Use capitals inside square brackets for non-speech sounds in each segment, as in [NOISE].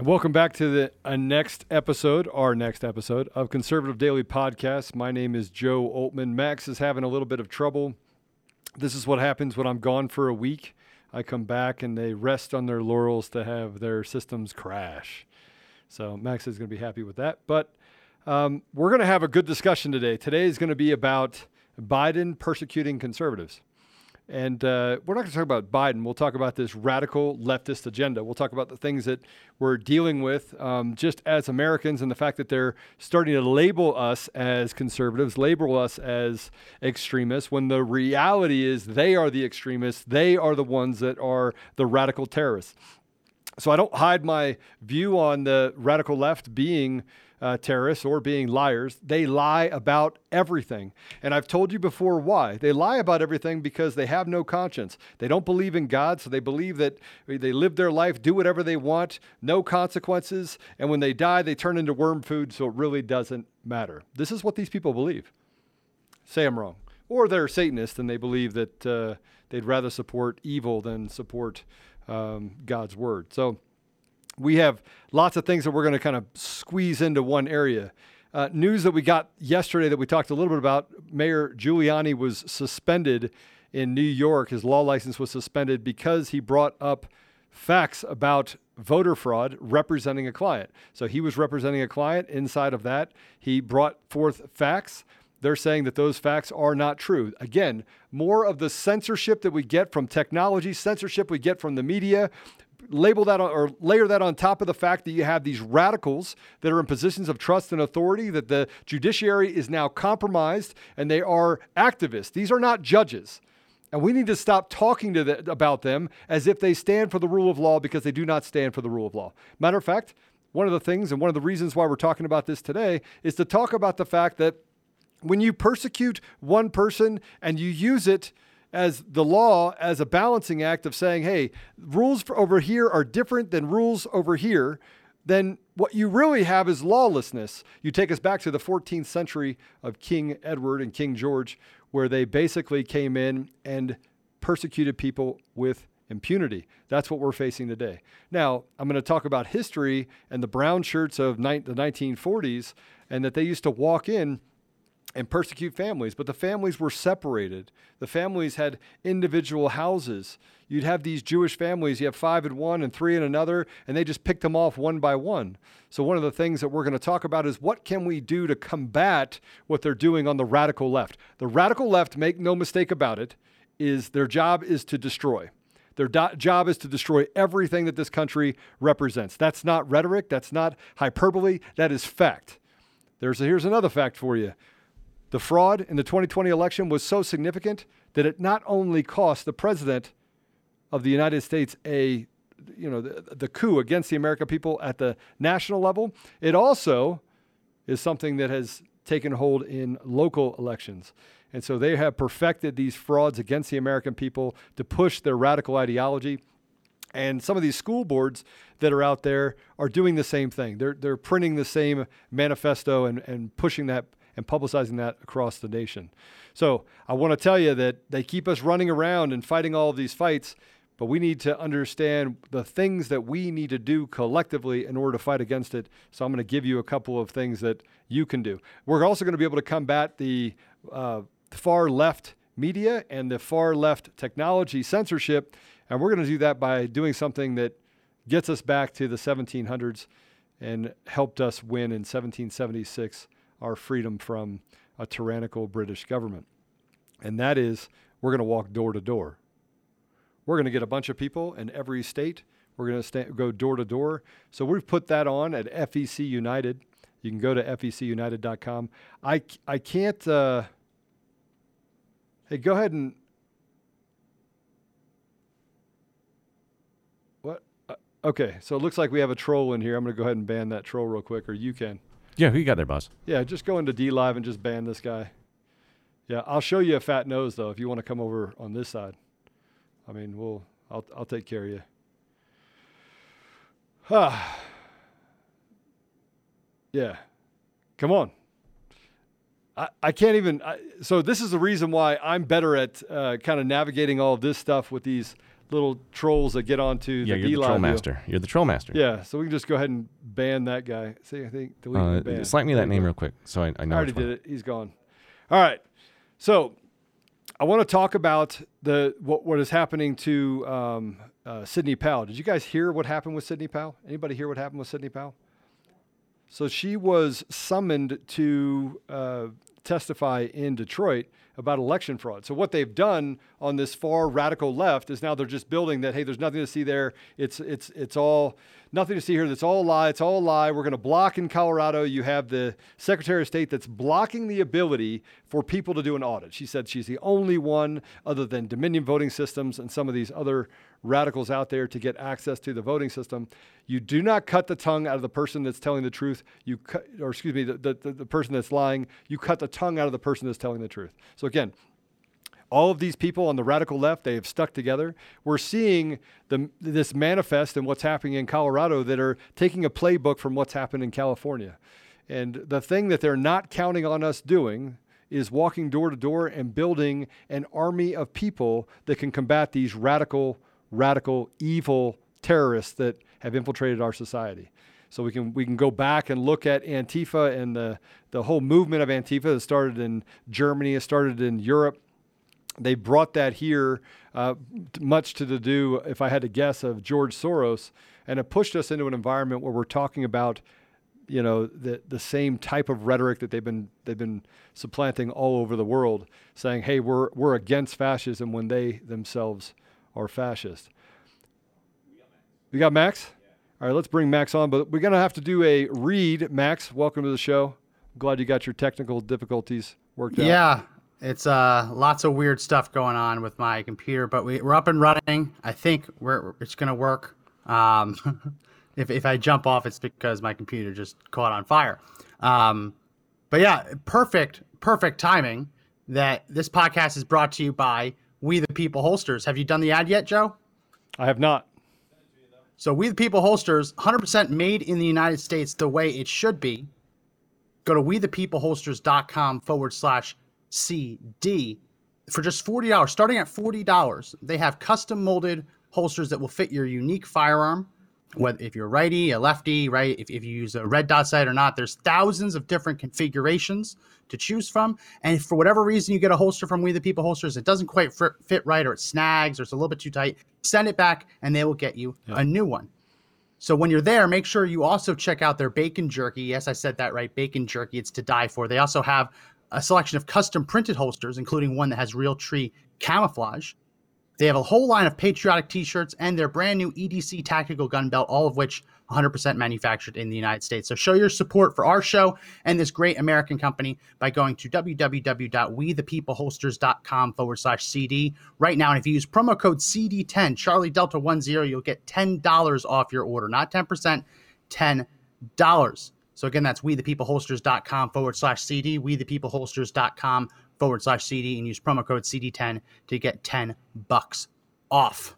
And welcome back to the uh, next episode, our next episode of Conservative Daily Podcast. My name is Joe Oltmann. Max is having a little bit of trouble. This is what happens when I'm gone for a week. I come back and they rest on their laurels to have their systems crash. So Max is going to be happy with that. But um, we're going to have a good discussion today. Today is going to be about Biden persecuting conservatives. And uh, we're not going to talk about Biden. We'll talk about this radical leftist agenda. We'll talk about the things that we're dealing with um, just as Americans and the fact that they're starting to label us as conservatives, label us as extremists, when the reality is they are the extremists. They are the ones that are the radical terrorists. So I don't hide my view on the radical left being uh, terrorists or being liars. They lie about everything. And I've told you before why. They lie about everything because they have no conscience. They don't believe in God, so they believe that they live their life, do whatever they want, no consequences. And when they die, they turn into worm food, so it really doesn't matter. This is what these people believe. Say I'm wrong. Or they're Satanists and they believe that uh, they'd rather support evil than support um, God's word. So we have lots of things that we're going to kind of squeeze into one area. Uh, news that we got yesterday that we talked a little bit about Mayor Giuliani was suspended in New York. His law license was suspended because he brought up facts about voter fraud representing a client. So he was representing a client. Inside of that, he brought forth facts. They're saying that those facts are not true. Again, more of the censorship that we get from technology, censorship we get from the media, label that or layer that on top of the fact that you have these radicals that are in positions of trust and authority, that the judiciary is now compromised and they are activists. These are not judges. And we need to stop talking to the, about them as if they stand for the rule of law because they do not stand for the rule of law. Matter of fact, one of the things and one of the reasons why we're talking about this today is to talk about the fact that when you persecute one person and you use it as the law as a balancing act of saying, hey, rules over here are different than rules over here, then what you really have is lawlessness. You take us back to the 14th century of King Edward and King George, where they basically came in and persecuted people with impunity. That's what we're facing today. Now, I'm going to talk about history and the brown shirts of ni- the 1940s, and that they used to walk in and persecute families, but the families were separated. The families had individual houses. You'd have these Jewish families, you have five in one and three in another, and they just picked them off one by one. So, one of the things that we're going to talk about is what can we do to combat what they're doing on the radical left? The radical left, make no mistake about it, is their job is to destroy. Their do- job is to destroy everything that this country represents. That's not rhetoric, that's not hyperbole, that is fact. There's here's another fact for you. The fraud in the 2020 election was so significant that it not only cost the president of the United States a you know the, the coup against the American people at the national level, it also is something that has taken hold in local elections. And so they have perfected these frauds against the American people to push their radical ideology. And some of these school boards that are out there are doing the same thing. They're, they're printing the same manifesto and, and pushing that and publicizing that across the nation. So I want to tell you that they keep us running around and fighting all of these fights, but we need to understand the things that we need to do collectively in order to fight against it. So I'm going to give you a couple of things that you can do. We're also going to be able to combat the uh, far left media and the far left technology censorship. And we're going to do that by doing something that gets us back to the 1700s and helped us win in 1776 our freedom from a tyrannical British government. And that is, we're going to walk door to door. We're going to get a bunch of people in every state. We're going to go door to door. So we've put that on at FEC United. You can go to fecunited.com. I, I can't. Uh, hey, go ahead and. What? Uh, okay, so it looks like we have a troll in here. I'm going to go ahead and ban that troll real quick, or you can. Yeah, who you got there, boss? Yeah, just go into DLive and just ban this guy. Yeah, I'll show you a fat nose though if you want to come over on this side. I mean, we'll I'll I'll take care of you. Ah. [SIGHS] yeah. Come on. I, I can't even. I, so this is the reason why I'm better at uh, kind of navigating all of this stuff with these little trolls that get onto Yeah, the you're the DLive troll deal. master. You're the troll master. Yeah, so we can just go ahead and ban that guy. See, I think delete Uh, ban. slide me that name real quick, so I, I know. I already did it. He's gone. All right. So I want to talk about the what, what is happening to um, uh, Sidney Powell. Did you guys hear what happened with Sidney Powell? Anybody hear what happened with Sidney Powell? So she was summoned to uh, testify in Detroit about election fraud. So what they've done on this far radical left is now they're just building that. Hey, there's nothing to see there. It's it's it's all nothing to see here. That's all a lie. It's all a lie. We're going to block in Colorado. You have the Secretary of State that's blocking the ability for people to do an audit. She said she's the only one, other than Dominion Voting Systems and some of these other radicals out there, to get access to the voting system. You do not cut the tongue out of the person that's telling the truth. You cut, or excuse me, the, the, the, person that's lying. You cut the tongue out of the person that's telling the truth. So again, all of these people on the radical left, they have stuck together. We're seeing the, this manifest in what's happening in Colorado that are taking a playbook from what's happened in California. And the thing that they're not counting on us doing is walking door to door and building an army of people that can combat these radical, radical, evil terrorists that have infiltrated our society. So we can we can go back and look at Antifa and the the whole movement of Antifa that started in Germany, it started in Europe they brought that here, uh, much to the do, if I had to guess, of George Soros, and it pushed us into an environment where we're talking about, you know, the the same type of rhetoric that they've been they've been supplanting all over the world, saying, "Hey, we're we're against fascism," when they themselves are fascist. We got Max. All right, let's bring Max on, but we're gonna have to do a read. Max, welcome to the show. Glad you got your technical difficulties worked out. Yeah, it's uh lots of weird stuff going on with my computer, but we, we're up and running. I think we're it's gonna work. Um, [LAUGHS] if if I jump off, it's because my computer just caught on fire. Um, but yeah, perfect perfect timing that this podcast is brought to you by We the People Holsters. Have you done the ad yet, Joe? I have not. So We the People Holsters, 100% made in the United States the way it should be. Go to wethepeopleholsters.com forward slash CD for just $40. Starting at $40, they have custom molded holsters that will fit your unique firearm. Whether if you're righty, a lefty, right? If, if you use a red dot sight or not, there's thousands of different configurations to choose from. And if for whatever reason you get a holster from We the People Holsters, it doesn't quite fit, fit right, or it snags, or it's a little bit too tight, send it back, and they will get you a new one. So when you're there, make sure you also check out their bacon jerky. Yes, I said that right. Bacon jerky. It's to die for. They also have a selection of custom printed holsters, including one that has Realtree camouflage. They have a whole line of patriotic t-shirts and their brand new EDC tactical gun belt, all of which 100% manufactured in the United States. So show your support for our show and this great American company by going to www.wethepeopleholsters.com forward slash CD right now. And if you use promo code CD10, Charlie Delta 10, you'll get $10 off your order. Not 10%, $10. So again, that's wethepeopleholsters.com forward slash CD, wethepeopleholsters.com forward slash CD, and use promo code CD10 to get 10 bucks off.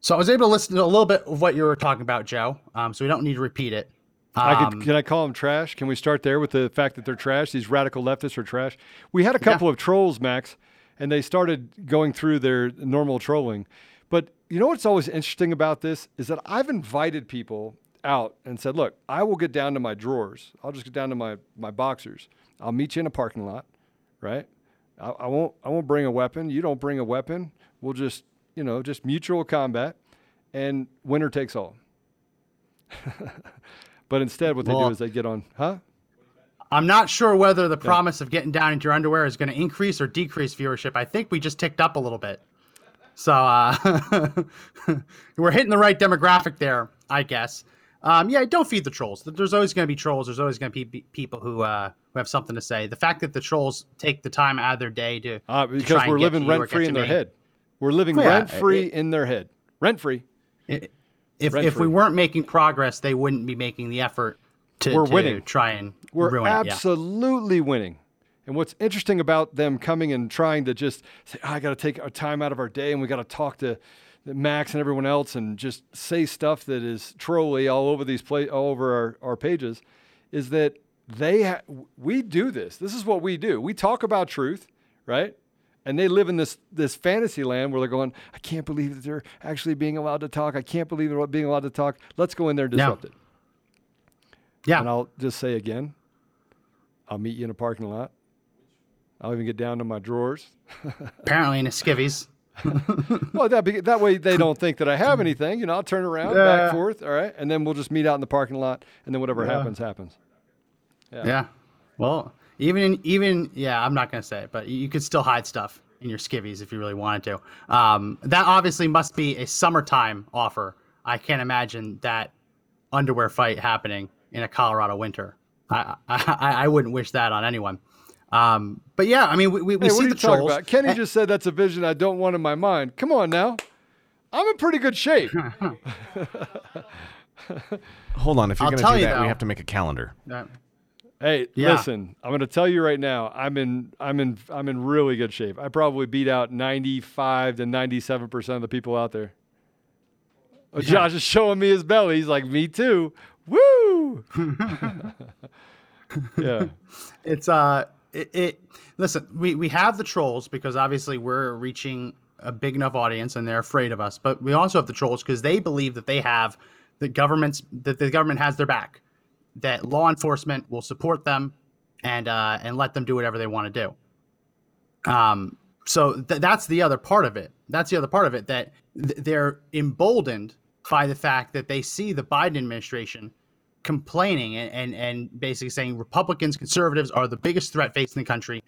So I was able to listen to a little bit of what you were talking about, Joe. Um, so we don't need to repeat it. I Um, could, can I call them trash? Can we start there with the fact that they're trash? These radical leftists are trash. We had a couple of trolls, Max, and they started going through their normal trolling. But you know what's always interesting about this is that I've invited people out and said, "Look, I will get down to my drawers. I'll just get down to my my boxers. I'll meet you in a parking lot, right? I, I won't I won't bring a weapon. You don't bring a weapon. We'll just you know just mutual combat, and winner takes all." [LAUGHS] But instead, what they Well- do is they get on, huh? I'm not sure whether the promise of getting down into your underwear is going to increase or decrease viewership. I think we just ticked up a little bit. So uh, [LAUGHS] we're hitting the right demographic there, I guess. Um, yeah, don't feed the trolls. There's always going to be trolls. There's always going to be people who uh, who have something to say. The fact that the trolls take the time out of their day to Uh, to because we're living to you or rent free in their me. head. We're living yeah, rent free in their head. Rent free. If Rent if we weren't making progress, they wouldn't be making the effort to, We're to winning. try and We're ruin it. Yeah. absolutely winning. And what's interesting about them coming and trying to just say, "Oh, I got to take our time out of our day and we got to talk to Max and everyone else and just say stuff that is trolly all over these play all over our, our pages is that they ha- we do this. This is what we do. We talk about truth, right? And they live in this this fantasy land where they're going, I can't believe that they're actually being allowed to talk. I can't believe they're being allowed to talk. Let's go in there and Yeah. disrupt it. Yeah. And I'll just say again, I'll meet you in a parking lot. I'll even get down to my drawers. [LAUGHS] Apparently in a skivvies. [LAUGHS] well, that be, that way they don't think that I have anything. You know, I'll turn around, Yeah. back forth, all right, and then we'll just meet out in the parking lot, and then whatever Yeah. happens, happens. Yeah. Well, even in, even yeah, I'm not gonna say it, but you could still hide stuff in your skivvies if you really wanted to. Um, that obviously must be a summertime offer. I can't imagine that underwear fight happening in a Colorado winter. I, I I wouldn't wish that on anyone. Um, but yeah, I mean, we, we, we Hey, see the you trolls. about? Kenny and- just said that's a vision I don't want in my mind. Come on now, I'm in pretty good shape. [LAUGHS] Hold on. If you're I'll going to tell do you, that, we have to make a calendar. uh, Hey, Yeah. listen, I'm going to tell you right now, I'm in, I'm in, I'm in really good shape. I probably beat out 95 to 97 percent of the people out there. Oh, Josh is showing me his belly. He's like, me too. Woo! [LAUGHS] [LAUGHS] yeah, it's uh it, it listen we we have the trolls because obviously we're reaching a big enough audience and they're afraid of us. But we also have the trolls because they believe that they have the government's that the government has their back that law enforcement will support them and uh and let them do whatever they want to do. Um so th- that's the other part of it. That's the other part of it that th- they're emboldened by the fact that they see the biden administration complaining and, and, and basically saying Republicans, conservatives are the biggest threat facing the country.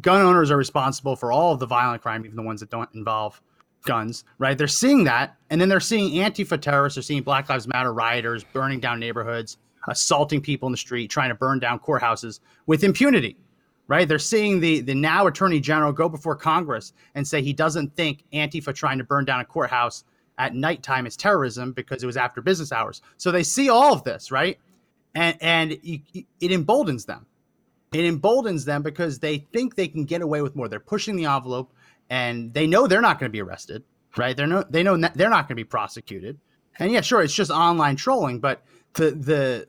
Gun owners are responsible for all of the violent crime, even the ones that don't involve guns, right? They're seeing that. And then they're seeing Antifa terrorists, they're seeing Black Lives Matter rioters burning down neighborhoods, assaulting people in the street, trying to burn down courthouses with impunity, right? They're seeing the, the now Attorney General go before Congress and say he doesn't think Antifa trying to burn down a courthouse at nighttime is terrorism because it was after business hours. So they see all of this, right? And and it emboldens them. It emboldens them because they think they can get away with more. They're pushing the envelope, and they know they're not going to be arrested, right? They're no, they know they're not going to be prosecuted. And yeah, sure, it's just online trolling, but the the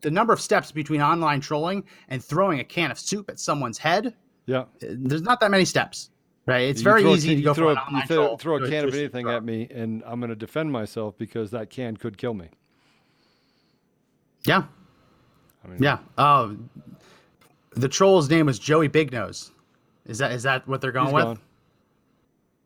the number of steps between online trolling and throwing a can of soup at someone's head, yeah. Eh, there's not that many steps, right? It's You very throw a easy to go throw a, you throw, throw a can of anything troll. at me, and I'm going to defend myself because that can could kill me. Yeah, I mean, yeah. Oh, the troll's name was Joey Big Nose. Is that is that what they're going with? gone.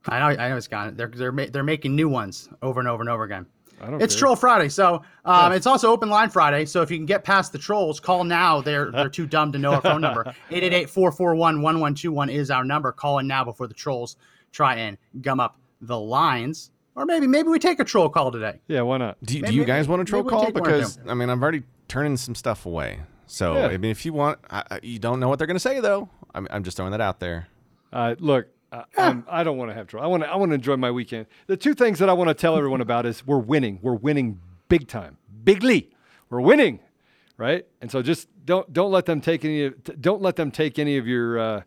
I know, I know it's gone. They're they're ma- they're making new ones over and over and over again. I don't It's care. Troll Friday, so um, Yeah. it's also Open Line Friday. So if you can get past the trolls, call now. They're they're too dumb to know our phone number. [LAUGHS] 888-441-1121 is our number. Call in now before the trolls try and gum up the lines. Or maybe maybe we take a troll call today. Yeah, why not? Do, do you guys want a troll call? take one or Because I mean, I'm already turning some stuff away. So Yeah. I mean, if you want, I, I- you don't know what they're going to say though. I'm, I'm just throwing that out there. Uh, look, I, I'm, I don't want to have trouble. I want to. I want to enjoy my weekend. The two things that I want to tell everyone about is we're winning. We're winning big time, bigly. We're winning, right? And so just don't don't let them take any. of- Don't let them take any of your uh,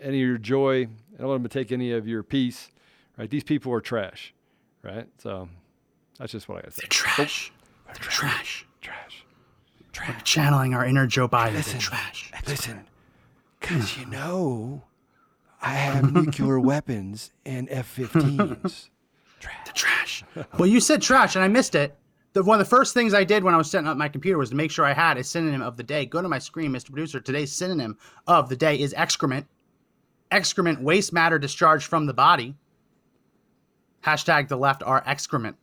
any of your joy. Don't let them take any of your peace. Right? These people are trash. Right? So that's just what I got to say. Trash. They're trash. Trash. We're channeling our inner Joe Biden. They're trash. Listen, because you know, I have nuclear [LAUGHS] weapons and F-15s. trash. The trash. [LAUGHS] well, you said trash, and I missed it. The, one of the first things I did when I was setting up my computer was to make sure I had a synonym of the day. Go to my screen, Mr. Producer. Today's synonym of the day is excrement. Excrement, waste matter discharged from the body. Hashtag the left are excrement.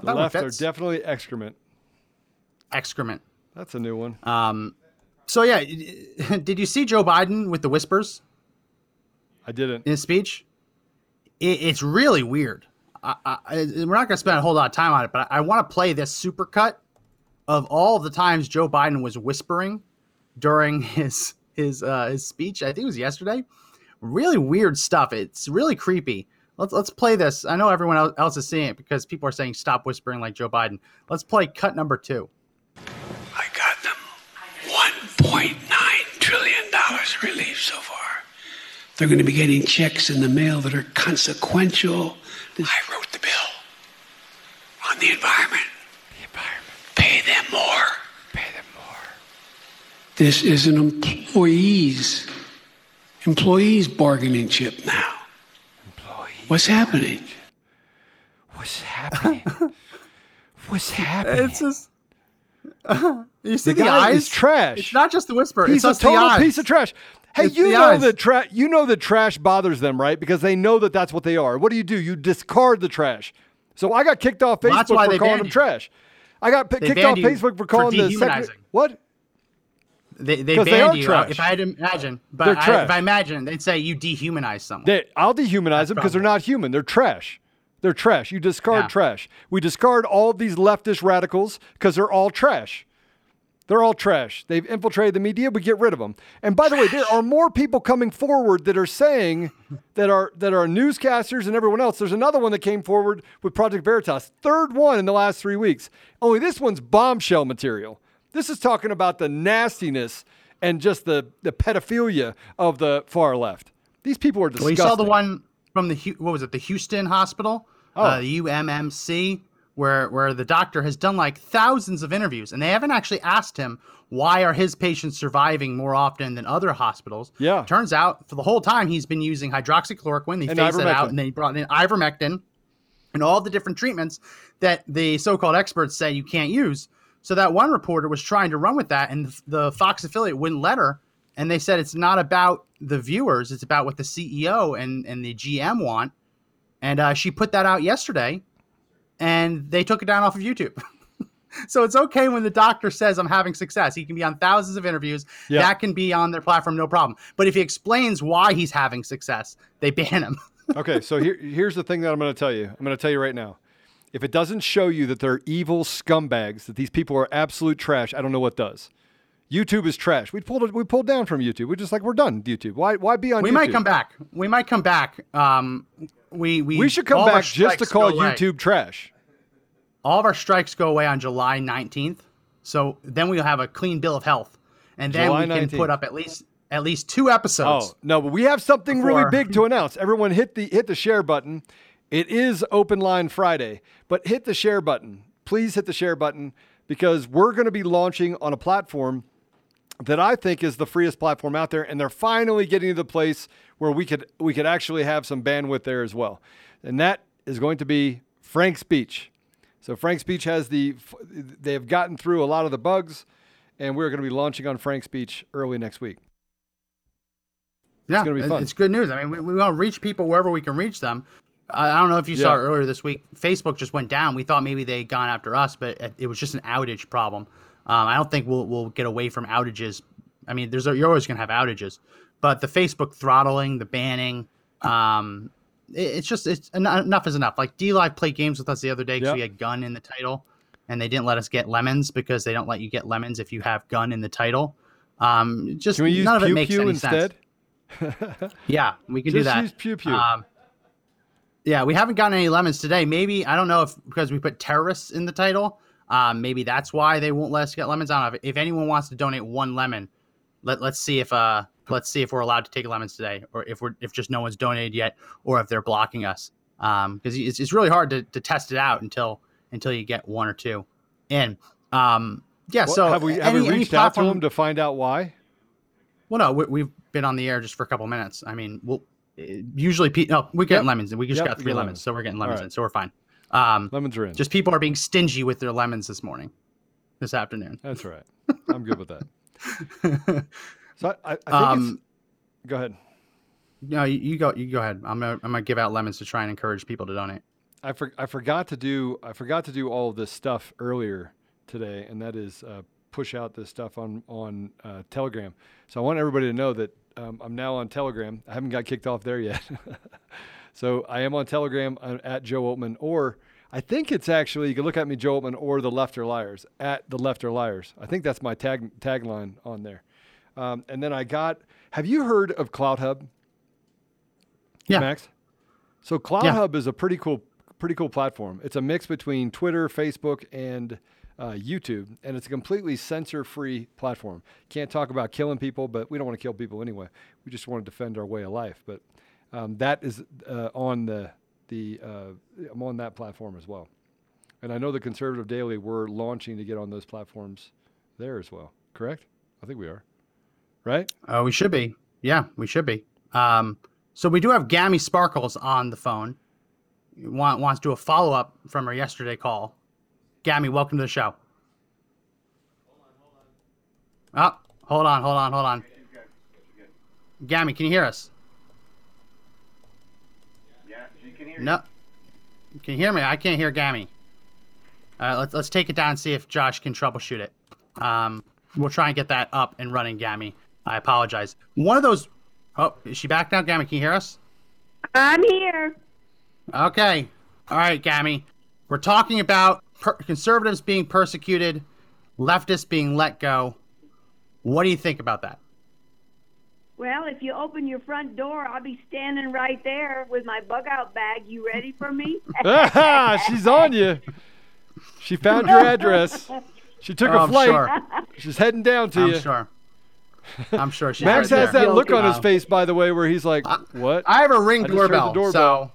The That left are definitely excrement. excrement. That's a new one. Um, so yeah, [LAUGHS] did you see Joe Biden with the whispers I didn't. in his speech? It, it's really weird. I, I, I- we're not going to spend a whole lot of time on it, but I, I want to play this supercut of all the times Joe Biden was whispering during [LAUGHS] his his uh, his speech. I think it was yesterday. Really weird stuff. It's really creepy. let's let's play this. I know everyone else is seeing it because people are saying stop whispering like Joe Biden. Let's play cut number two. I got them $1.9 trillion relief so far. They're going to be getting checks in the mail that are consequential. I wrote the bill on the environment. The environment. Pay them more. Pay them more. This is an employees employees bargaining chip now. Employees What's happening? What's happening? [LAUGHS] What's happening? It's just [LAUGHS] you see the the, guy eyes. is trash. It's not just the whisper. He's it's a total the eyes. piece of trash. Hey, It's you the know that trash. You know that trash bothers them, right? Because they know that that's what they are. What do you do? You discard the trash. So I got kicked off Well, Facebook that's why for calling them you. trash. I got p- kicked off Facebook for for calling the second. What? They, they 'Cause they are banned you. Trash. If I had to imagine, but I, if I imagine, they'd say you dehumanize someone. They, I'll dehumanize them because they're not human. They're trash. They're trash. You discard Yeah. trash. We discard all of these leftist radicals because they're all trash. They're all trash. They've infiltrated the media. We get rid of them. And by the way, there are more people coming forward that are saying that are that are newscasters and everyone else. There's another one that came forward with Project Veritas, third one in the last three weeks. Only this one's bombshell material. This is talking about the nastiness and just the the pedophilia of the far left. These people are disgusting. well, you saw the one from the what was it? The Houston Hospital, Oh. uh, the UMMC, where where the doctor has done like thousands of interviews, and they haven't actually asked him why are his patients surviving more often than other hospitals. Yeah. turns out for the whole time he's been using hydroxychloroquine. They And phased it out, and they brought in ivermectin and all the different treatments that the so-called experts say you can't use. So that one reporter was trying to run with that, and the Fox affiliate wouldn't let her. And they said it's not about the viewers; it's about what the CEO and and the GM want. And uh, she put that out yesterday, and they took it down off of YouTube. [LAUGHS] so it's okay when the doctor says I'm having success. He can be on thousands of interviews. That can be on their platform, no problem. But if he explains why he's having success, they ban him. [LAUGHS] okay, so here, here's the thing that I'm going to tell you. I'm going to tell you right now. If it doesn't show you that they're evil scumbags, that these people are absolute trash, I don't know what does. YouTube is trash. We pulled it. We pulled down from YouTube. We're just like we're done. YouTube. Why? Why be on? YouTube We YouTube? might come back. We might come back. Um, we we We should come all of our back just to call away. YouTube trash. All of our strikes go away on July 19th. So then we'll have a clean bill of health, and then July we can 19th. put up at least at least two episodes. Oh no, but we have something really big to announce. Everyone, hit the hit the share button. It is Open Line Friday, but hit the share button. Please hit the share button because we're going to be launching on a platform that I think is the freest platform out there, and they're finally getting to the place where we could we could actually have some bandwidth there as well, and that is going to be Frank Speech. So Frank Speech has the they have gotten through a lot of the bugs, and we're going to be launching on Frank Speech early next week. yeah, gonna be fun. It's good news. I mean, we, we want to reach people wherever we can reach them. I don't know if you saw Yeah. it earlier this week. Facebook just went down. We thought maybe they had gone after us, but it was just an outage problem. Um, I don't think we'll we'll get away from outages. I mean, there's you're always gonna have outages, but the Facebook throttling, the banning, um, it- it's just it's en- enough is enough. Like DLive played games with us the other day because Yep. we had gun in the title, and they didn't let us get lemons because they don't let you get lemons if you have gun in the title. Um, just Can we use none of it Pew makes Pew any instead? sense. [LAUGHS] Yeah, we can do that. use Pew Pew. Um, yeah, we haven't gotten any lemons today. Maybe I don't know if because we put terrorists in the title. Um, maybe that's why they won't let us get lemons. I don't know. If, if anyone wants to donate one lemon, let let's see if uh let's see if we're allowed to take lemons today, or if we're if just no one's donated yet, or if they're blocking us. Um, because it's, it's really hard to, to test it out until until you get one or two in. Um, yeah. Well, so have we have any- we reached out to them to find out why? well, no, we, we've been on the air just for a couple minutes. I mean, we'll usually pe- no, we're getting Yep. lemons, and we just Yep, got three lemons, lemons. so we're getting lemons right. in, so we're fine. Um, Lemons are in. just people are being stingy with their lemons this morning, this afternoon. That's right. I'm good with that. [LAUGHS] So I, I, think Um, it's. Go ahead. no, you, you go. You go ahead. I'm gonna, I'm gonna give out lemons to try and encourage people to donate. I, for, I forgot to do I forgot to do all of this stuff earlier today, and that is uh, push out this stuff on on uh, Telegram. So I want everybody to know that um, I'm now on Telegram. I haven't got kicked off there yet. [LAUGHS] so I am on Telegram uh, at Joe Oltmann, or I think it's actually you can look at me Joe Oltmann or the Left or Liars at the Left or Liars. I think that's my tag tagline on there. Um, and then I got. Have you heard of CloutHub, Yeah, Max? So Clout Yeah. Hub is a pretty cool, pretty cool platform. It's a mix between Twitter, Facebook, and uh, YouTube, and it's a completely censor-free platform. Can't talk about killing people, but we don't want to kill people anyway. We just want to defend our way of life. But um, that is uh, on the the uh, I'm on that platform as well. And I know the Conservative Daily we're launching to get on those platforms there as well. Correct? I think we are. Right? Uh, we should be. Yeah, we should be. Um, so we do have Gammy Sparkles on the phone. Want, wants to do a follow up from her yesterday call. Gammy, welcome to the show. Oh, hold on, hold on, hold on. Gammy, can you hear us? Yeah, she can hear No. Can you hear me? I can't hear Gammy. All right, let's let's take it down and see if Josh can troubleshoot it. Um, we'll try and get that up and running, Gammy. I apologize. One of those. Oh, is she back now, Gammy? Can you hear us? I'm here. Okay. All right, Gammy. We're talking about per- conservatives being persecuted, leftists being let go. What do you think about that? Well, if you open your front door, I'll be standing right there with my bug out bag. You ready for me? [LAUGHS] She's on you. She found your address. She took Oh, a I'm flight. sure. She's heading down to I'm you. sure. I'm sure she's Max right has there. that look on his face, by the way, where he's like, "What?" I have a ring I just heard the doorbell, doorbell. so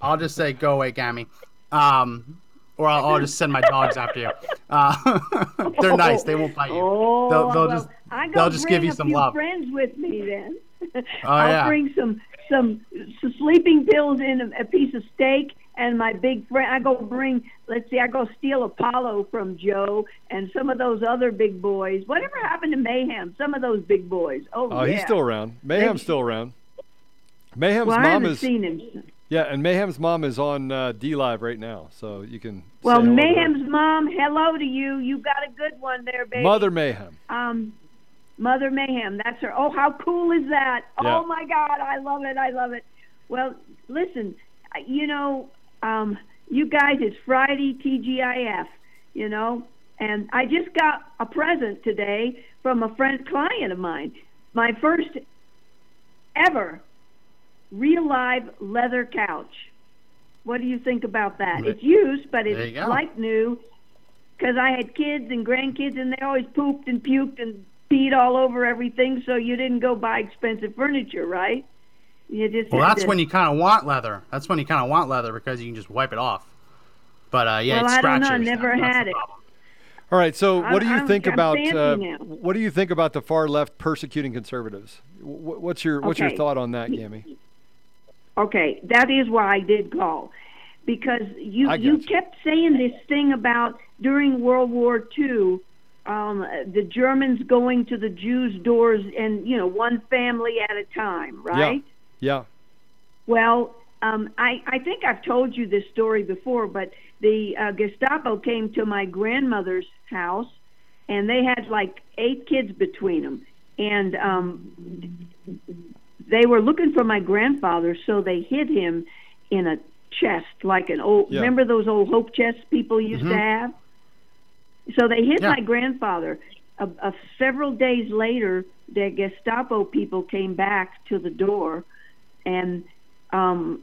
I'll just say, "Go away, Gammy," um, or I'll, I'll just send my dogs after you. Uh, [LAUGHS] they're nice; they won't bite you. Oh, They'll- they'll well, just- I go they'll just give bring you a some few love. friends with me then. Oh, I'll yeah. bring some some some sleeping pills and a, a piece of steak and my big friend. I go bring. Let's see. I go steal Apollo from Joe and some of those other big boys. Whatever happened to Mayhem? Some of those big boys. Oh, Oh, yeah. he's still around. Mayhem's still around. Mayhem's Well, I mom haven't is seen him. Yeah, and Mayhem's mom is on uh, DLive right now, so you can. Well, say hello to her. Mayhem's mom, hello to you. You got a good one there, baby. mother Mayhem. Um, Mother Mayhem. That's her. Oh, how cool is that? Yeah. Oh my God, I love it. I love it. Well, listen, you know, um, you guys, it's Friday TGIF, you know, and I just got a present today from a friend client of mine. My first ever real live leather couch. What do you think about that? It's used, but it's like new because I had kids and grandkids, and they always pooped and puked and peed all over everything. So you didn't go buy expensive furniture, right? You just Well, that's to- when you kind of want leather. That's when you kind of want leather because you can just wipe it off. But uh, yeah, Well, it's I don't know. scratches. Never That's the had it. All right, so I'm- what do you I'm- think I'm about uh, what do you think about the far left persecuting conservatives? What's your what's your thought on that, Gammy? Okay, that is why I did call, because you you kept saying this thing about during World War II, um, the Germans going to the Jews' doors and you know one family at a time, right? Yeah, Well, um, I, I think I've told you this story before, but the uh, Gestapo came to my grandmother's house, and they had like eight kids between them, and um, they were looking for my grandfather, so they hid him in a chest, like an old. Yeah. Remember those old hope chests people used to have? So they hid Yeah. my grandfather. Uh, uh, several days later, the Gestapo people came back to the door, and um,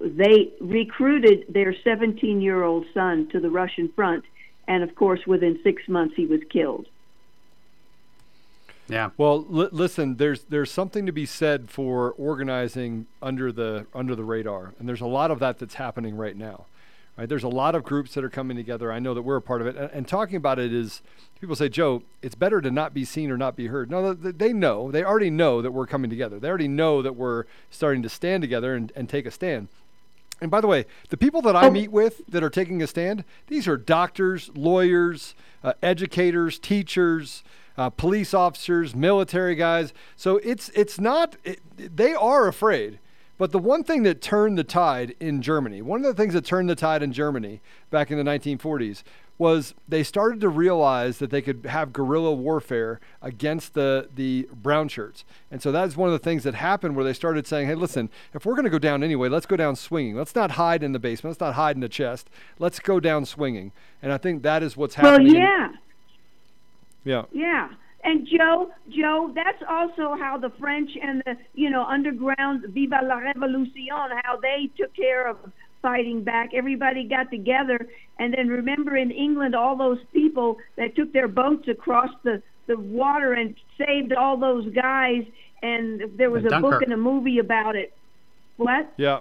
they recruited their 17 year old son to the Russian front. And of course, within six months, he was killed. Yeah. Well, li- listen, there's there's something to be said for organizing under the under the radar, and there's a lot of that that's happening right now. Right? There's a lot of groups that are coming together. I know that we're a part of it, and, and talking about it is people say, Joe, it's better to not be seen or not be heard. No, th- they know, they already know that we're coming together. They already know that we're starting to stand together and, and take a stand. And by the way, the people that I meet with that are taking a stand, these are doctors, lawyers, uh, educators, teachers, uh, police officers, military guys. So it's it's not it, they are afraid. But the one thing that turned the tide in Germany, one of the things that turned the tide in Germany back in the 1940s was they started to realize that they could have guerrilla warfare against the the brown shirts. And so that's one of the things that happened where they started saying, "Hey, listen, if we're going to go down anyway, let's go down swinging. Let's not hide in the basement. Let's not hide in the chest. Let's go down swinging." And I think that is what's happening. Well, in- yeah, yeah. yeah. and Joe, Joe, that's also how the French and the you know underground Viva la Revolution, how they took care of fighting back. Everybody got together, and then remember in England, all those people that took their boats across the the water and saved all those guys. And there was And a book and a movie about it. What? Yeah.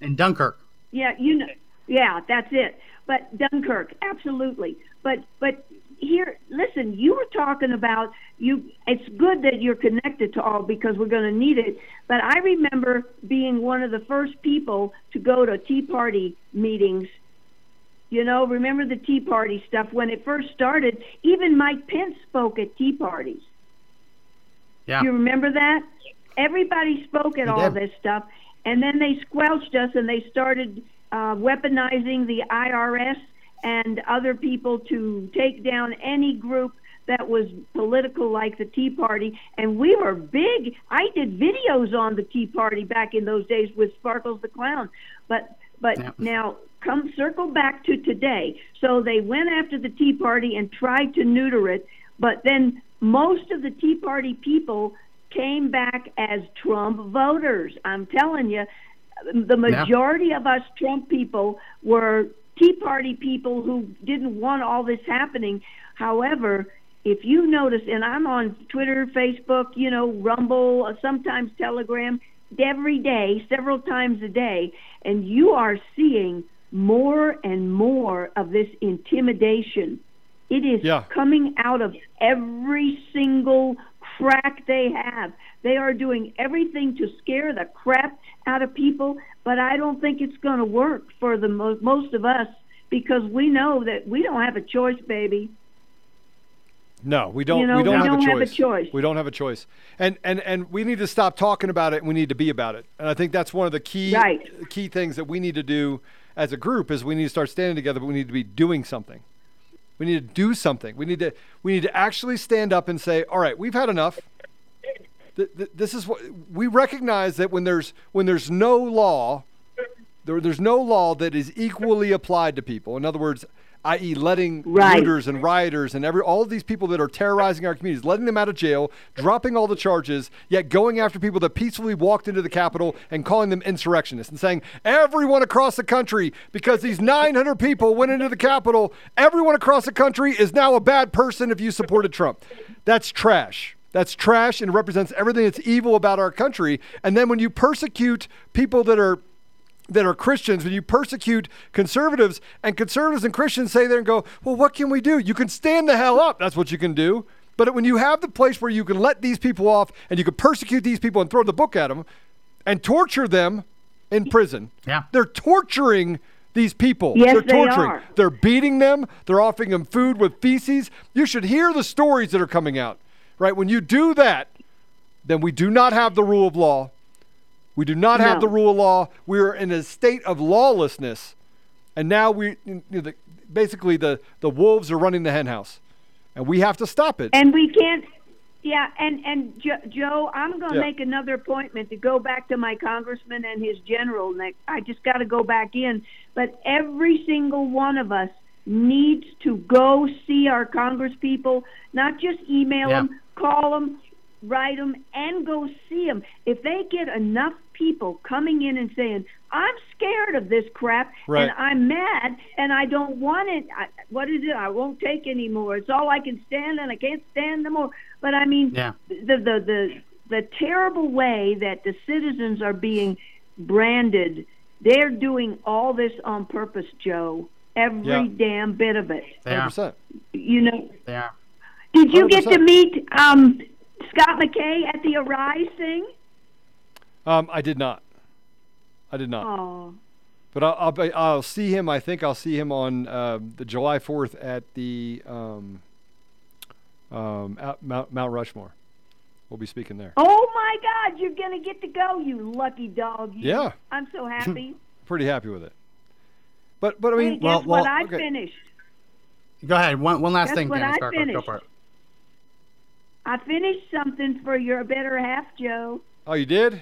In Dunkirk. Yeah, you know, yeah, that's it. But Dunkirk, absolutely. But but here, listen, you were talking about you. It's good that you're connected to all because we're going to need it. But I remember being one of the first people to go to Tea Party meetings. You know, remember the Tea Party stuff when it first started? Even Mike Pence spoke at Tea parties. Yeah. You remember that? Everybody spoke at He all did. this stuff, and then they squelched us and they started uh, weaponizing the IRS and other people to take down any group that was political like the Tea Party. And we were big. I did videos on the Tea Party back in those days with Sparkles the Clown. But but Yeah. now come circle back to today. So they went after the Tea Party and tried to neuter it, but then most of the Tea Party people came back as Trump voters. I'm telling you, the majority of us Trump people were Tea Party people who didn't want all this happening. However, if you notice, and I'm on Twitter, Facebook, you know, Rumble, uh, sometimes Telegram, every day, several times a day, and you are seeing more and more of this intimidation. It is Yeah. coming out of every single crack they have. They are doing everything to scare the crap out of people, but I don't think it's going to work for the mo- most of us because we know that we don't have a choice, baby. No, we don't. You know, we don't, we have, don't a have a choice. We don't have a choice. And and and we need to stop talking about it. and We need to be about it. And I think that's one of the key Right. key things that we need to do as a group is we need to start standing together, but we need to be doing something. We need to do something. We need to we need to actually stand up and say, "All right, we've had enough." Th- th- This is what we recognize that when there's when there's no law, there, there's no law that is equally applied to people. In other words, i.e., letting Right. looters and rioters and every all of these people that are terrorizing our communities, letting them out of jail, dropping all the charges, yet going after people that peacefully walked into the Capitol and calling them insurrectionists and saying everyone across the country, because these 900 people went into the Capitol, everyone across the country is now a bad person if you supported Trump. That's trash. That's trash and represents everything that's evil about our country. And then when you persecute people that are that are Christians, when you persecute conservatives, and conservatives and Christians say there and go, well, what can we do? You can stand the hell up. That's what you can do. But when you have the place where you can let these people off and you can persecute these people and throw the book at them and torture them in prison, Yeah. they're torturing these people. Yes, they're they torturing. are. They're beating them. They're offering them food with feces. You should hear the stories that are coming out, right? When you do that, then we do not have the rule of law. We do not have the rule of law. We are in a state of lawlessness, and now we you know, the, basically the the wolves are running the henhouse, and we have to stop it. And we can't. Yeah, and and jo- Joe, I'm going to Yeah. make another appointment to go back to my congressman and his general. Next, I just got to go back in. But every single one of us needs to go see our congresspeople, not just email Yeah. them, call them, write them, and go see them. If they get enough people coming in and saying, "I'm scared of this crap, Right. and I'm mad, and I don't want it. I, what is it? I won't take anymore. It's all I can stand, and I can't stand no more." But I mean, Yeah. the the the the terrible way that the citizens are being branded. They're doing all this on purpose, Joe. Every Yeah. damn bit of it. They are. 100%. You know. They are. Did you get to meet um, Scott McKay at the Arise thing? Um, I did not. I did not. Oh, But I'll, I'll, be- I'll see him. I think I'll see him on uh, the July 4th at the um, um, out, Mount, Mount Rushmore. We'll be speaking there. oh my God! You're gonna get to go, you lucky dog. You. Yeah. I'm so [LAUGHS] happy. Pretty happy with it. But but I mean, guess well, what? I okay. finished. Go ahead. One, one last That's thing, what Dennis. I Go, go, go for it. I finished something for your better half, Joe. oh, you did?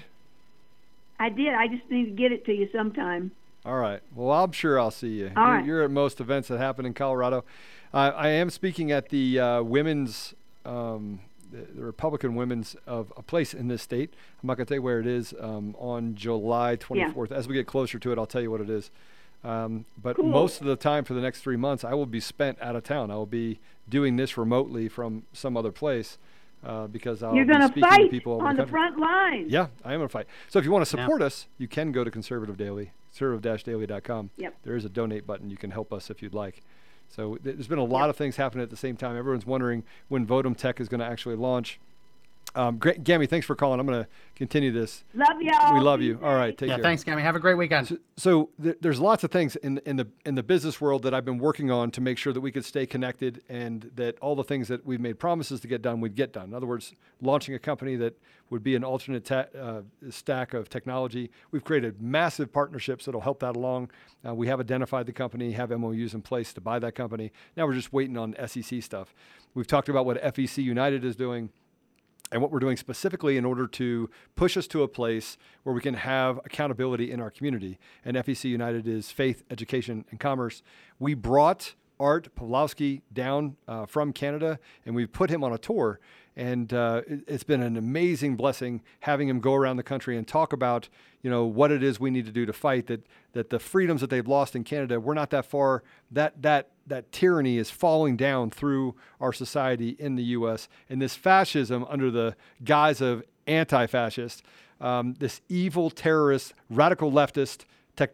I did. I just need to get it to you sometime. All right. Well, I'm sure I'll see you. All you're, right. you're at most events that happen in Colorado. Uh, I am speaking at the uh, women's um, the, Republican women's of a place in this state. I'm not going to tell you where it is um, on July 24th. As we get closer to it, I'll tell you what it is. Um, but Cool. most of the time for the next three months, I will be spent out of town. I will be doing this remotely from some other place uh, because I'll You're be going to speaking to fight people over on the the country. front lines. Yeah, I am going to fight. So if you want to Yeah. support us, you can go to Conservative Daily, conservative-daily.com. Yep. There is a donate button. You can help us if you'd like. So th- there's been a lot of things happening at the same time. Everyone's wondering when Votum Tech is going to actually launch. Um, great, Gammy, thanks for calling. I'm going to continue this. Love y'all. We love you. All right, safe. take yeah, care. thanks, Gammy. Have a great weekend. So th- there's lots of things in in the in the business world that I've been working on to make sure that we could stay connected and that all the things that we've made promises to get done, we'd get done. In other words, launching a company that would be an alternate ta- uh, stack of technology. We've created massive partnerships that'll help that along. Uh, we have identified the company, have MOUs in place to buy that company. Now we're just waiting on SEC stuff. We've talked about what FEC United is doing and what we're doing specifically in order to push us to a place where we can have accountability in our community. And FEC United is faith, education, and commerce. We brought Art Pawlowski down uh, from Canada, and we've put him on a tour. And uh, it, it's been an amazing blessing having him go around the country and talk about, you know, what it is we need to do to fight. That that the freedoms that they've lost in Canada, we're not that far. That that that tyranny is falling down through our society in the U.S. And this fascism, under the guise of anti-fascist, um, this evil terrorist, radical leftist uh,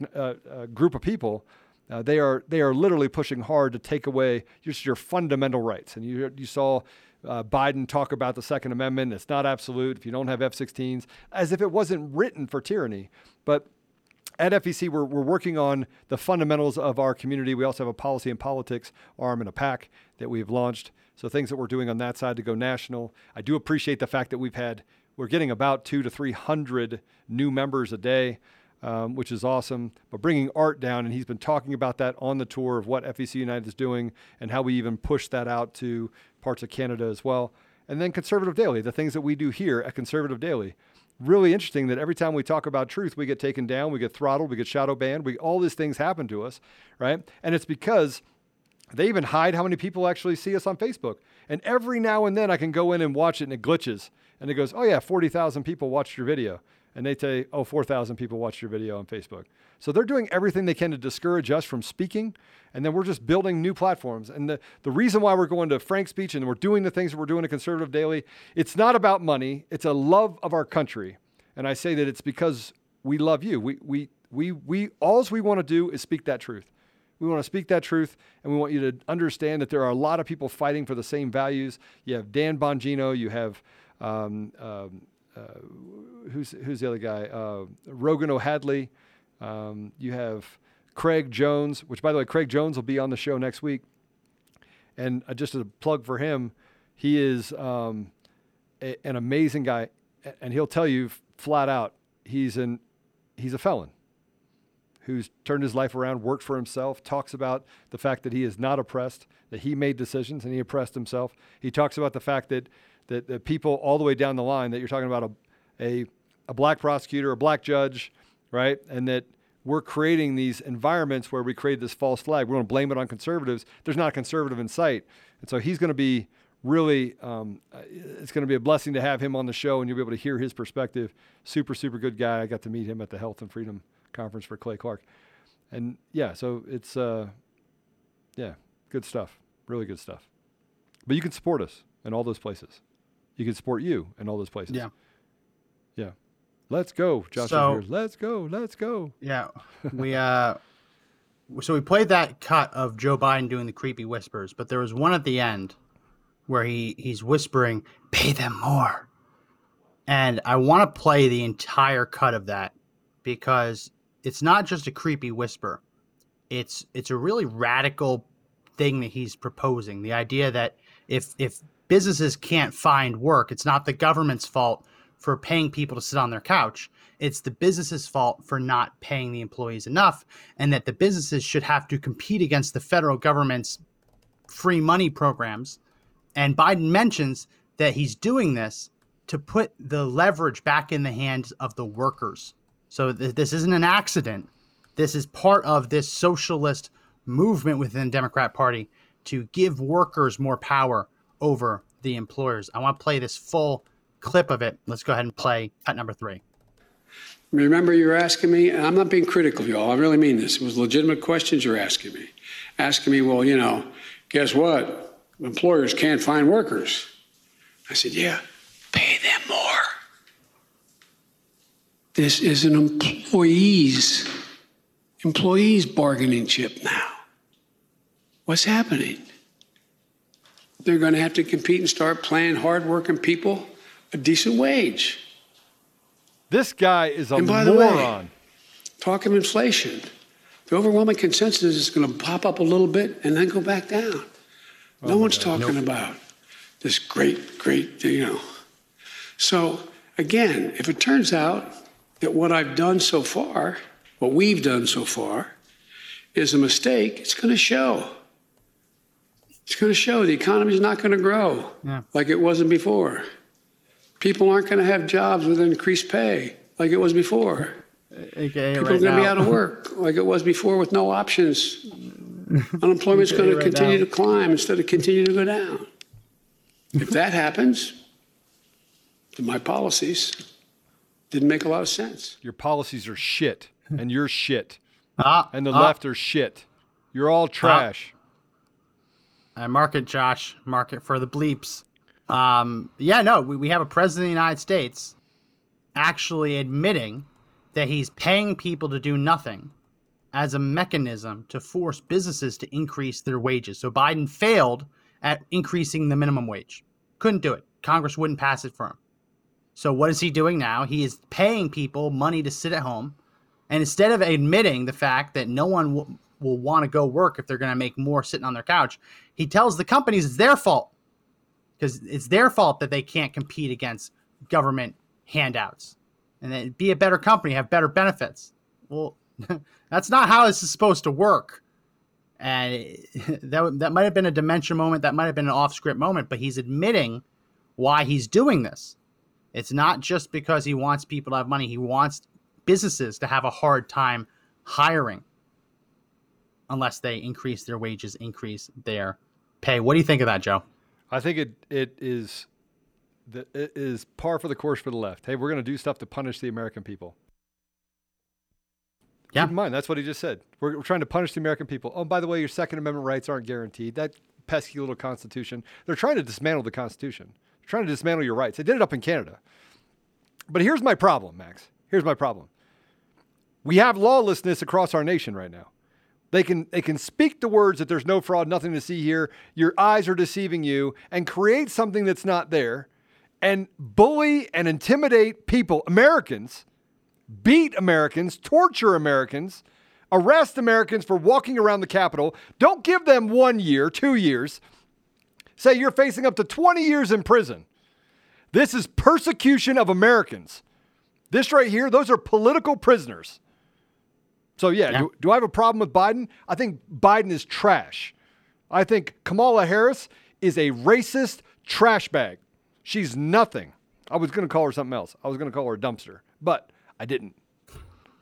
uh, group of people, uh, they are they are literally pushing hard to take away just your fundamental rights. And you you saw. Uh, Biden talk about the Second Amendment. It's not absolute. If you don't have F-16s, as if it wasn't written for tyranny. But at FEC, we're, we're working on the fundamentals of our community. We also have a policy and politics arm and a PAC that we've launched. So things that we're doing on that side to go national. I do appreciate the fact that we've had, we're getting about two to 300 new members a day, um, which is awesome. But bringing Art down, and he's been talking about that on the tour of what FEC United is doing and how we even push that out to parts of Canada as well. And then Conservative Daily, the things that we do here at Conservative Daily really interesting that every time we talk about truth, we get taken down, we get throttled, we get shadow banned, we all these things happen to us, right? And it's because they even hide how many people actually see us on Facebook. And every now and then I can go in and watch it and it glitches. And it goes, oh yeah, 40,000 people watched your video. And they say, oh, 4,000 people watched your video on Facebook. So they're doing everything they can to discourage us from speaking. And then we're just building new platforms. And the, the reason why we're going to Frank Speech and we're doing the things that we're doing at Conservative Daily, it's not about money. It's a love of our country. And I say that it's because we love you. We, we, we, we, alls we want to do is speak that truth. We want to speak that truth, and we want you to understand that there are a lot of people fighting for the same values. You have Dan Bongino, you have um, um, who's who's the other guy? Uh, Rogan O'Handley. Um, you have Craig Jones, which by the way, Craig Jones will be on the show next week. And uh, just a plug for him, he is um, a, an amazing guy, and he'll tell you flat out he's an he's a felon who's turned his life around, worked for himself, talks about the fact that he is not oppressed, that he made decisions and he oppressed himself. He talks about the fact that that the people all the way down the line that you're talking about a a, a black prosecutor, a black judge, right? And that we're creating these environments where we create this false flag. We're going to blame it on conservatives. There's not a conservative in sight. And so he's going to be really, um, uh, it's going to be a blessing to have him on the show and you'll be able to hear his perspective. Super, super good guy. I got to meet him at the Health and Freedom Conference for Clay Clark. And yeah, so it's, uh, yeah, good stuff. Really good stuff. But you can support us in all those places. You can support you in all those places. Yeah. Yeah. Let's go, Josh. So- Let's go. Let's go. Yeah, we uh, so we played that cut of Joe Biden doing the creepy whispers, but there was one at the end where he he's whispering, "Pay them more," and I want to play the entire cut of that because it's not just a creepy whisper; it's it's a really radical thing that he's proposing. The idea that if if businesses can't find work, it's not the government's fault for paying people to sit on their couch. It's the business's fault for not paying the employees enough, and that the businesses should have to compete against the federal government's free money programs. And Biden mentions that he's doing this to put the leverage back in the hands of the workers. So th- this isn't an accident. This is part of this socialist movement within the Democrat Party to give workers more power over the employers. I want to play this full clip of it. Let's go ahead and play cut number three. Remember, you were asking me, and I'm not being critical y'all. I really mean this. It was legitimate questions you're asking me. Asking me, well, you know, guess what? Employers can't find workers. I said, yeah, pay them more. This is an employees employees bargaining chip now. What's happening? They're going to have to compete and start paying hardworking people a decent wage. This guy is a And by the way- moron. Talk of inflation. The overwhelming consensus is going to pop up a little bit and then go back down. No oh, one's talking about this great, great, you know. So, again, if it turns out that what I've done so far, what we've done so far, is a mistake, it's going to show. It's going to show the economy is not going to grow Yeah. like it wasn't before. People aren't going to have jobs with increased pay like it was before. AKA People right are going to be out of work like it was before with no options. [LAUGHS] Unemployment's going to Right continue now. to climb instead of continue to go down. If that happens, then my policies didn't make a lot of sense. Your policies are shit, and you're shit, Ah, and the ah, left are shit. You're all trash. I mark it, Josh. Mark it for the bleeps. Um, yeah, no, we, we have a president of the United States actually admitting that he's paying people to do nothing as a mechanism to force businesses to increase their wages. So Biden failed at increasing the minimum wage. Couldn't do it. Congress wouldn't pass it for him. So what is he doing now? He is paying people money to sit at home. And instead of admitting the fact that no one will, want to go work if they're going to make more sitting on their couch, he tells the companies it's their fault because it's their fault that they can't compete against government handouts and then be a better company, have better benefits. Well, [LAUGHS] that's not how this is supposed to work. And [LAUGHS] that, that might have been a dementia moment. That might have been an off script moment, but he's admitting why he's doing this. It's not just because he wants people to have money, he wants businesses to have a hard time hiring unless they increase their wages, increase their pay. What do you think of that, Joe? I think it it is the, it is par for the course for the left. Hey, we're going to do stuff to punish the American people. Yeah. Keep in mind, that's what he just said. We're, we're trying to punish the American people. Oh, by the way, your Second Amendment rights aren't guaranteed. That pesky little Constitution. They're trying to dismantle the Constitution. They're trying to dismantle your rights. They did it up in Canada. But here's my problem, Max. Here's my problem. We have lawlessness across our nation right now. They can they can speak the words that there's no fraud, nothing to see here. Your eyes are deceiving you, and create something that's not there, and bully and intimidate people, Americans, beat Americans, torture Americans, arrest Americans for walking around the Capitol. Don't give them one year, two years. Say you're facing up to 20 years in prison. This is persecution of Americans. This right here, those are political prisoners. So, yeah, Yeah. Do, do I have a problem with Biden? I think Biden is trash. I think Kamala Harris is a racist trash bag. She's nothing. I was going to call her something else. I was going to call her a dumpster, but I didn't.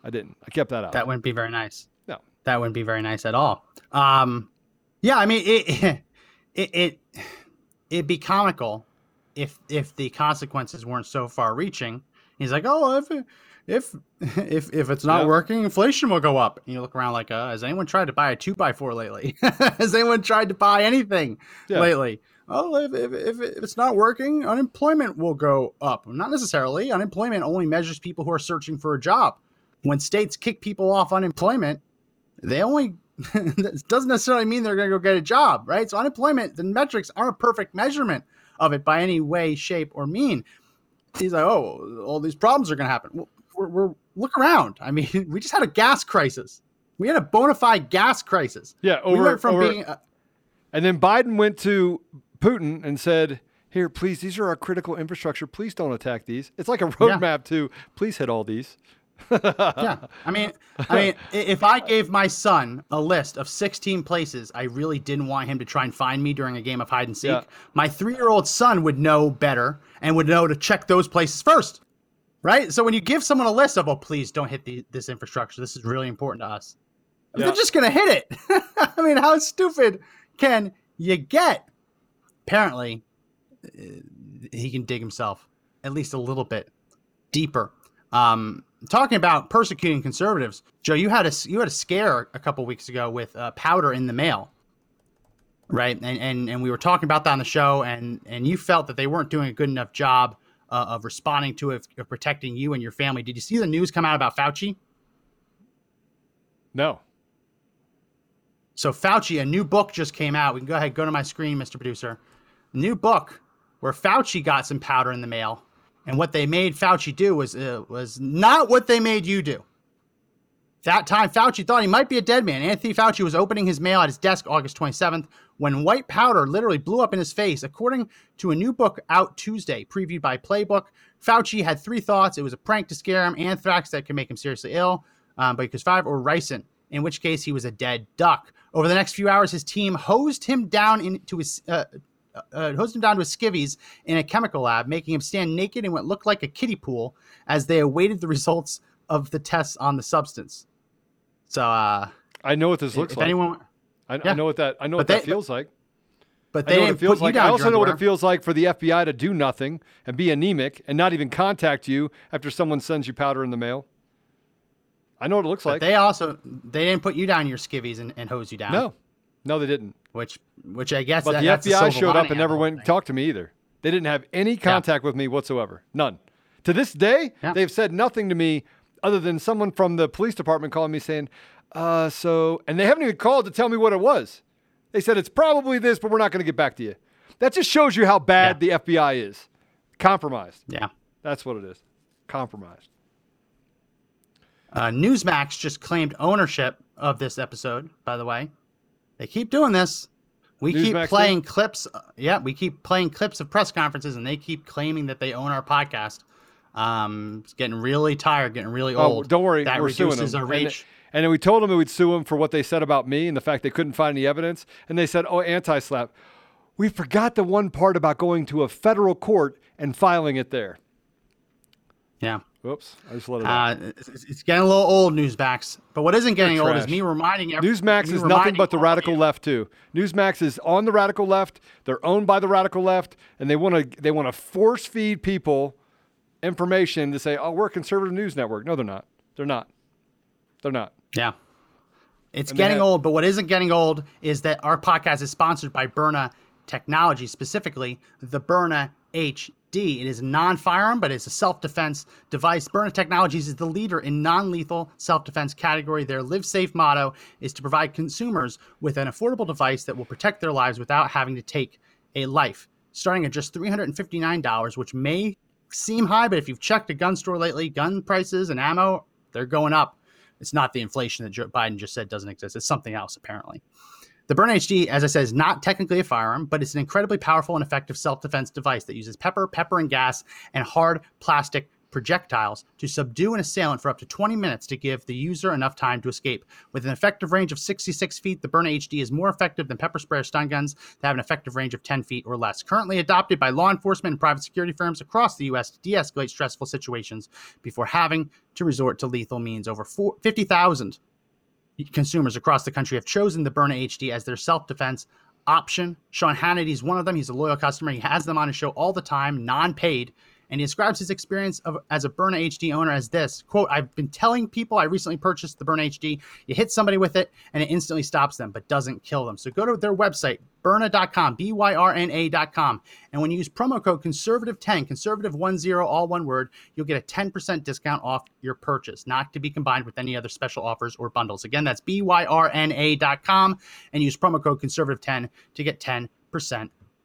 I didn't. I kept that out. That wouldn't be very nice. no. That wouldn't be very nice at all. Um, yeah, I mean, it, [LAUGHS] it, it, it'd be comical if, if the consequences weren't so far reaching. He's like, oh, if, if, [LAUGHS] if, if it's not Yeah. working, inflation will go up. And you look around like, uh, has anyone tried to buy a two by four lately? [LAUGHS] has anyone tried to buy anything Yeah. lately? Oh, if, if, if it's not working, unemployment will go up. Not necessarily. Unemployment only measures people who are searching for a job. When states kick people off unemployment, they only [LAUGHS] doesn't necessarily mean they're going to go get a job, right? So unemployment, the metrics aren't a perfect measurement of it by any way, shape, or mean. He's like, oh, all these problems are going to happen. Well, we're, we're look around. I mean, [LAUGHS] we just had a gas crisis. We had a bona fide gas crisis. Yeah, we over- went from over- being uh, And then Biden went to Putin and said, Here, please, these are our critical infrastructure. Please don't attack these. It's like a roadmap to please hit all these. [LAUGHS] yeah. I mean, I mean, if I gave my son a list of 16 places I really didn't want him to try and find me during a game of hide and seek, Yeah. my three-year-old son would know better and would know to check those places first, right? So when you give someone a list of, oh, please don't hit the, this infrastructure, this is really important to us, Yeah. they're just gonna hit it. [LAUGHS] I mean, how stupid can you get? Apparently, he can dig himself at least a little bit deeper. Um, talking about persecuting conservatives, Joe, you had a you had a scare a couple weeks ago with uh, powder in the mail, right? And, and and we were talking about that on the show, and and you felt that they weren't doing a good enough job uh, of responding to it, of protecting you and your family. Did you see the news come out about Fauci? No. So Fauci, a new book just came out. We can go ahead, go to my screen, Mr. Producer. New book where Fauci got some powder in the mail, and what they made Fauci do was uh, was not what they made you do. That time, Fauci thought he might be a dead man. Anthony Fauci was opening his mail at his desk August 27th when white powder literally blew up in his face. According to a new book out Tuesday, previewed by Playbook, Fauci had three thoughts. It was a prank to scare him, anthrax that could make him seriously ill, um, but he was five, or ricin, in which case he was a dead duck. Over the next few hours, his team hosed him down into his. Uh, uh, hosed him down to his skivvies in a chemical lab, making him stand naked in what looked like a kiddie pool as they awaited the results of the tests on the substance. So, uh, I know what this looks like. anyone, I, I know what that I know But what that they- feels like. but I they know what it feels like. I also know what it feels like for the FBI to do nothing and be anemic and not even contact you after someone sends you powder in the mail. I know what it looks But like. they also they didn't put you down your skivvies and, and hose you down. no, no, they didn't. which which I guess But that- the FBI showed up and never went and talked to me either. They didn't have any contact with me whatsoever. None. To this day, Yeah. they've said nothing to me other than someone from the police department calling me saying, uh, so, and they haven't even called to tell me what it was. They said it's probably this, but we're not going to get back to you. That just shows you how bad the FBI is. Compromised. Yeah. That's what it is. Compromised. Uh, Newsmax just claimed ownership of this episode. By the way, they keep doing this. We keep playing clips. uh, yeah, we keep playing clips of press conferences, and they keep claiming that they own our podcast. Um, it's getting really tired, getting really Oh, old. don't worry, that we're reduces our And- reach. And, then we told them we'd sue them for what they said about me and the fact they couldn't find any evidence. And they said, "Oh, anti-SLAPP." We forgot the one part about going to a federal court and filing it there. yeah. Whoops, I just let it. Uh, it's, it's getting a little old, Newsmax. But what isn't getting old is me reminding every, Newsmax is nothing but the radical left too. Newsmax is on the radical left. They're owned by the radical left, and they want to they want to force feed people information to say, "Oh, we're a conservative news network." No, they're not. They're not. They're not. Yeah. It's And getting have- old, but what isn't getting old is that our podcast is sponsored by Byrna Technology, specifically the Byrna HD. It is a non firearm, but it's a self defense device. Byrna Technologies is the leader in non lethal self defense category. Their Live Safe motto is to provide consumers with an affordable device that will protect their lives without having to take a life. Starting at just $359, which may seem high, but if you've checked a gun store lately, gun prices and ammo, they're going up. It's not the inflation that Joe Biden just said doesn't exist. It's something else, apparently. The Burn HD, as I said, is not technically a firearm, but it's an incredibly powerful and effective self defense device that uses pepper, pepper and gas, and hard plastic projectiles to subdue an assailant for up to 20 minutes to give the user enough time to escape. With an effective range of 66 feet, the Burn HD is more effective than pepper spray or stun guns that have an effective range of 10 feet or less. Currently adopted by law enforcement and private security firms across the U.S. to de escalate stressful situations before having to resort to lethal means. Over 50,000 consumers across the country have chosen the Byrna HD as their self defense option. Sean Hannity is one of them. He's a loyal customer. He has them on his show all the time, non paid. And he describes his experience of, as a Byrna HD owner as this quote, I've been telling people I recently purchased the Byrna HD. You hit somebody with it and it instantly stops them, but doesn't kill them. So go to their website, Burna.com, B Y R N A.com. And when you use promo code conservative10, conservative10, all one word, you'll get a 10% discount off your purchase, not to be combined with any other special offers or bundles. Again, that's B Y R N A.com and use promo code conservative10 to get 10%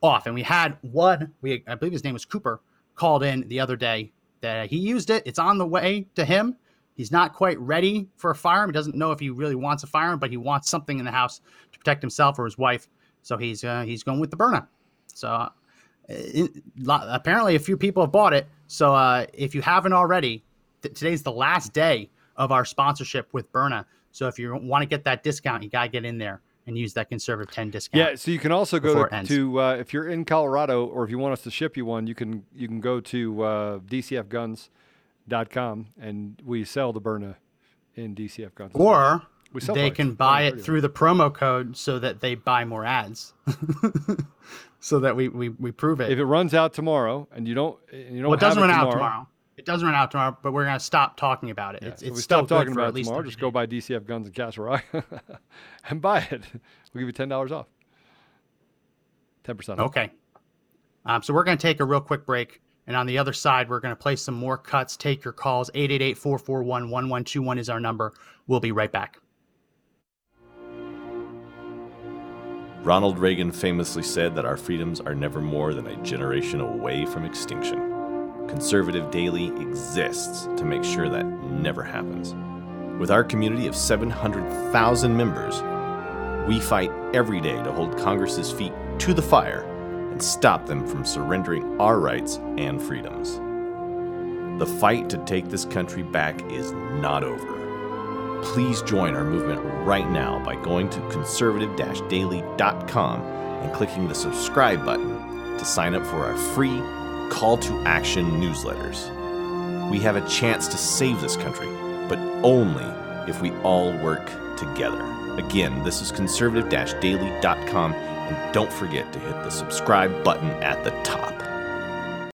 off. And we had one, we I believe his name was Cooper, called in the other day that he used it. It's on the way to him. He's not quite ready for a firearm. He doesn't know if he really wants a firearm, but he wants something in the house to protect himself or his wife. So he's uh, he's going with the Byrna. So uh, it, apparently, a few people have bought it. So uh, if you haven't already, th- today's the last day of our sponsorship with Byrna. So if you want to get that discount, you gotta get in there and use that conservative ten discount. Yeah, so you can also go to, to uh, if you're in Colorado or if you want us to ship you one, you can you can go to uh, dcfguns.com and we sell the Byrna in DCF Guns. Or We sell they products. can buy it through the promo code so that they buy more ads. [LAUGHS] so that we, we, we prove it. If it runs out tomorrow and you don't, you don't well, it doesn't run tomorrow, out tomorrow. It doesn't run out tomorrow, but we're going to stop talking about it. Yeah, it's so it's we stop talking for about at it least tomorrow. 30 Just go buy DCF guns and Castle Rock [LAUGHS] and buy it. We'll give you ten dollars off. Ten percent. off. Okay. Um, so we're going to take a real quick break. And on the other side, we're going to play some more cuts. Take your calls. 888 441 1121 is our number. We'll be right back. Ronald Reagan famously said that our freedoms are never more than a generation away from extinction. Conservative Daily exists to make sure that never happens. With our community of 700,000 members, we fight every day to hold Congress's feet to the fire and stop them from surrendering our rights and freedoms. The fight to take this country back is not over. Please join our movement right now by going to conservative daily.com and clicking the subscribe button to sign up for our free call to action newsletters. We have a chance to save this country, but only if we all work together. Again, this is conservative daily.com, and don't forget to hit the subscribe button at the top.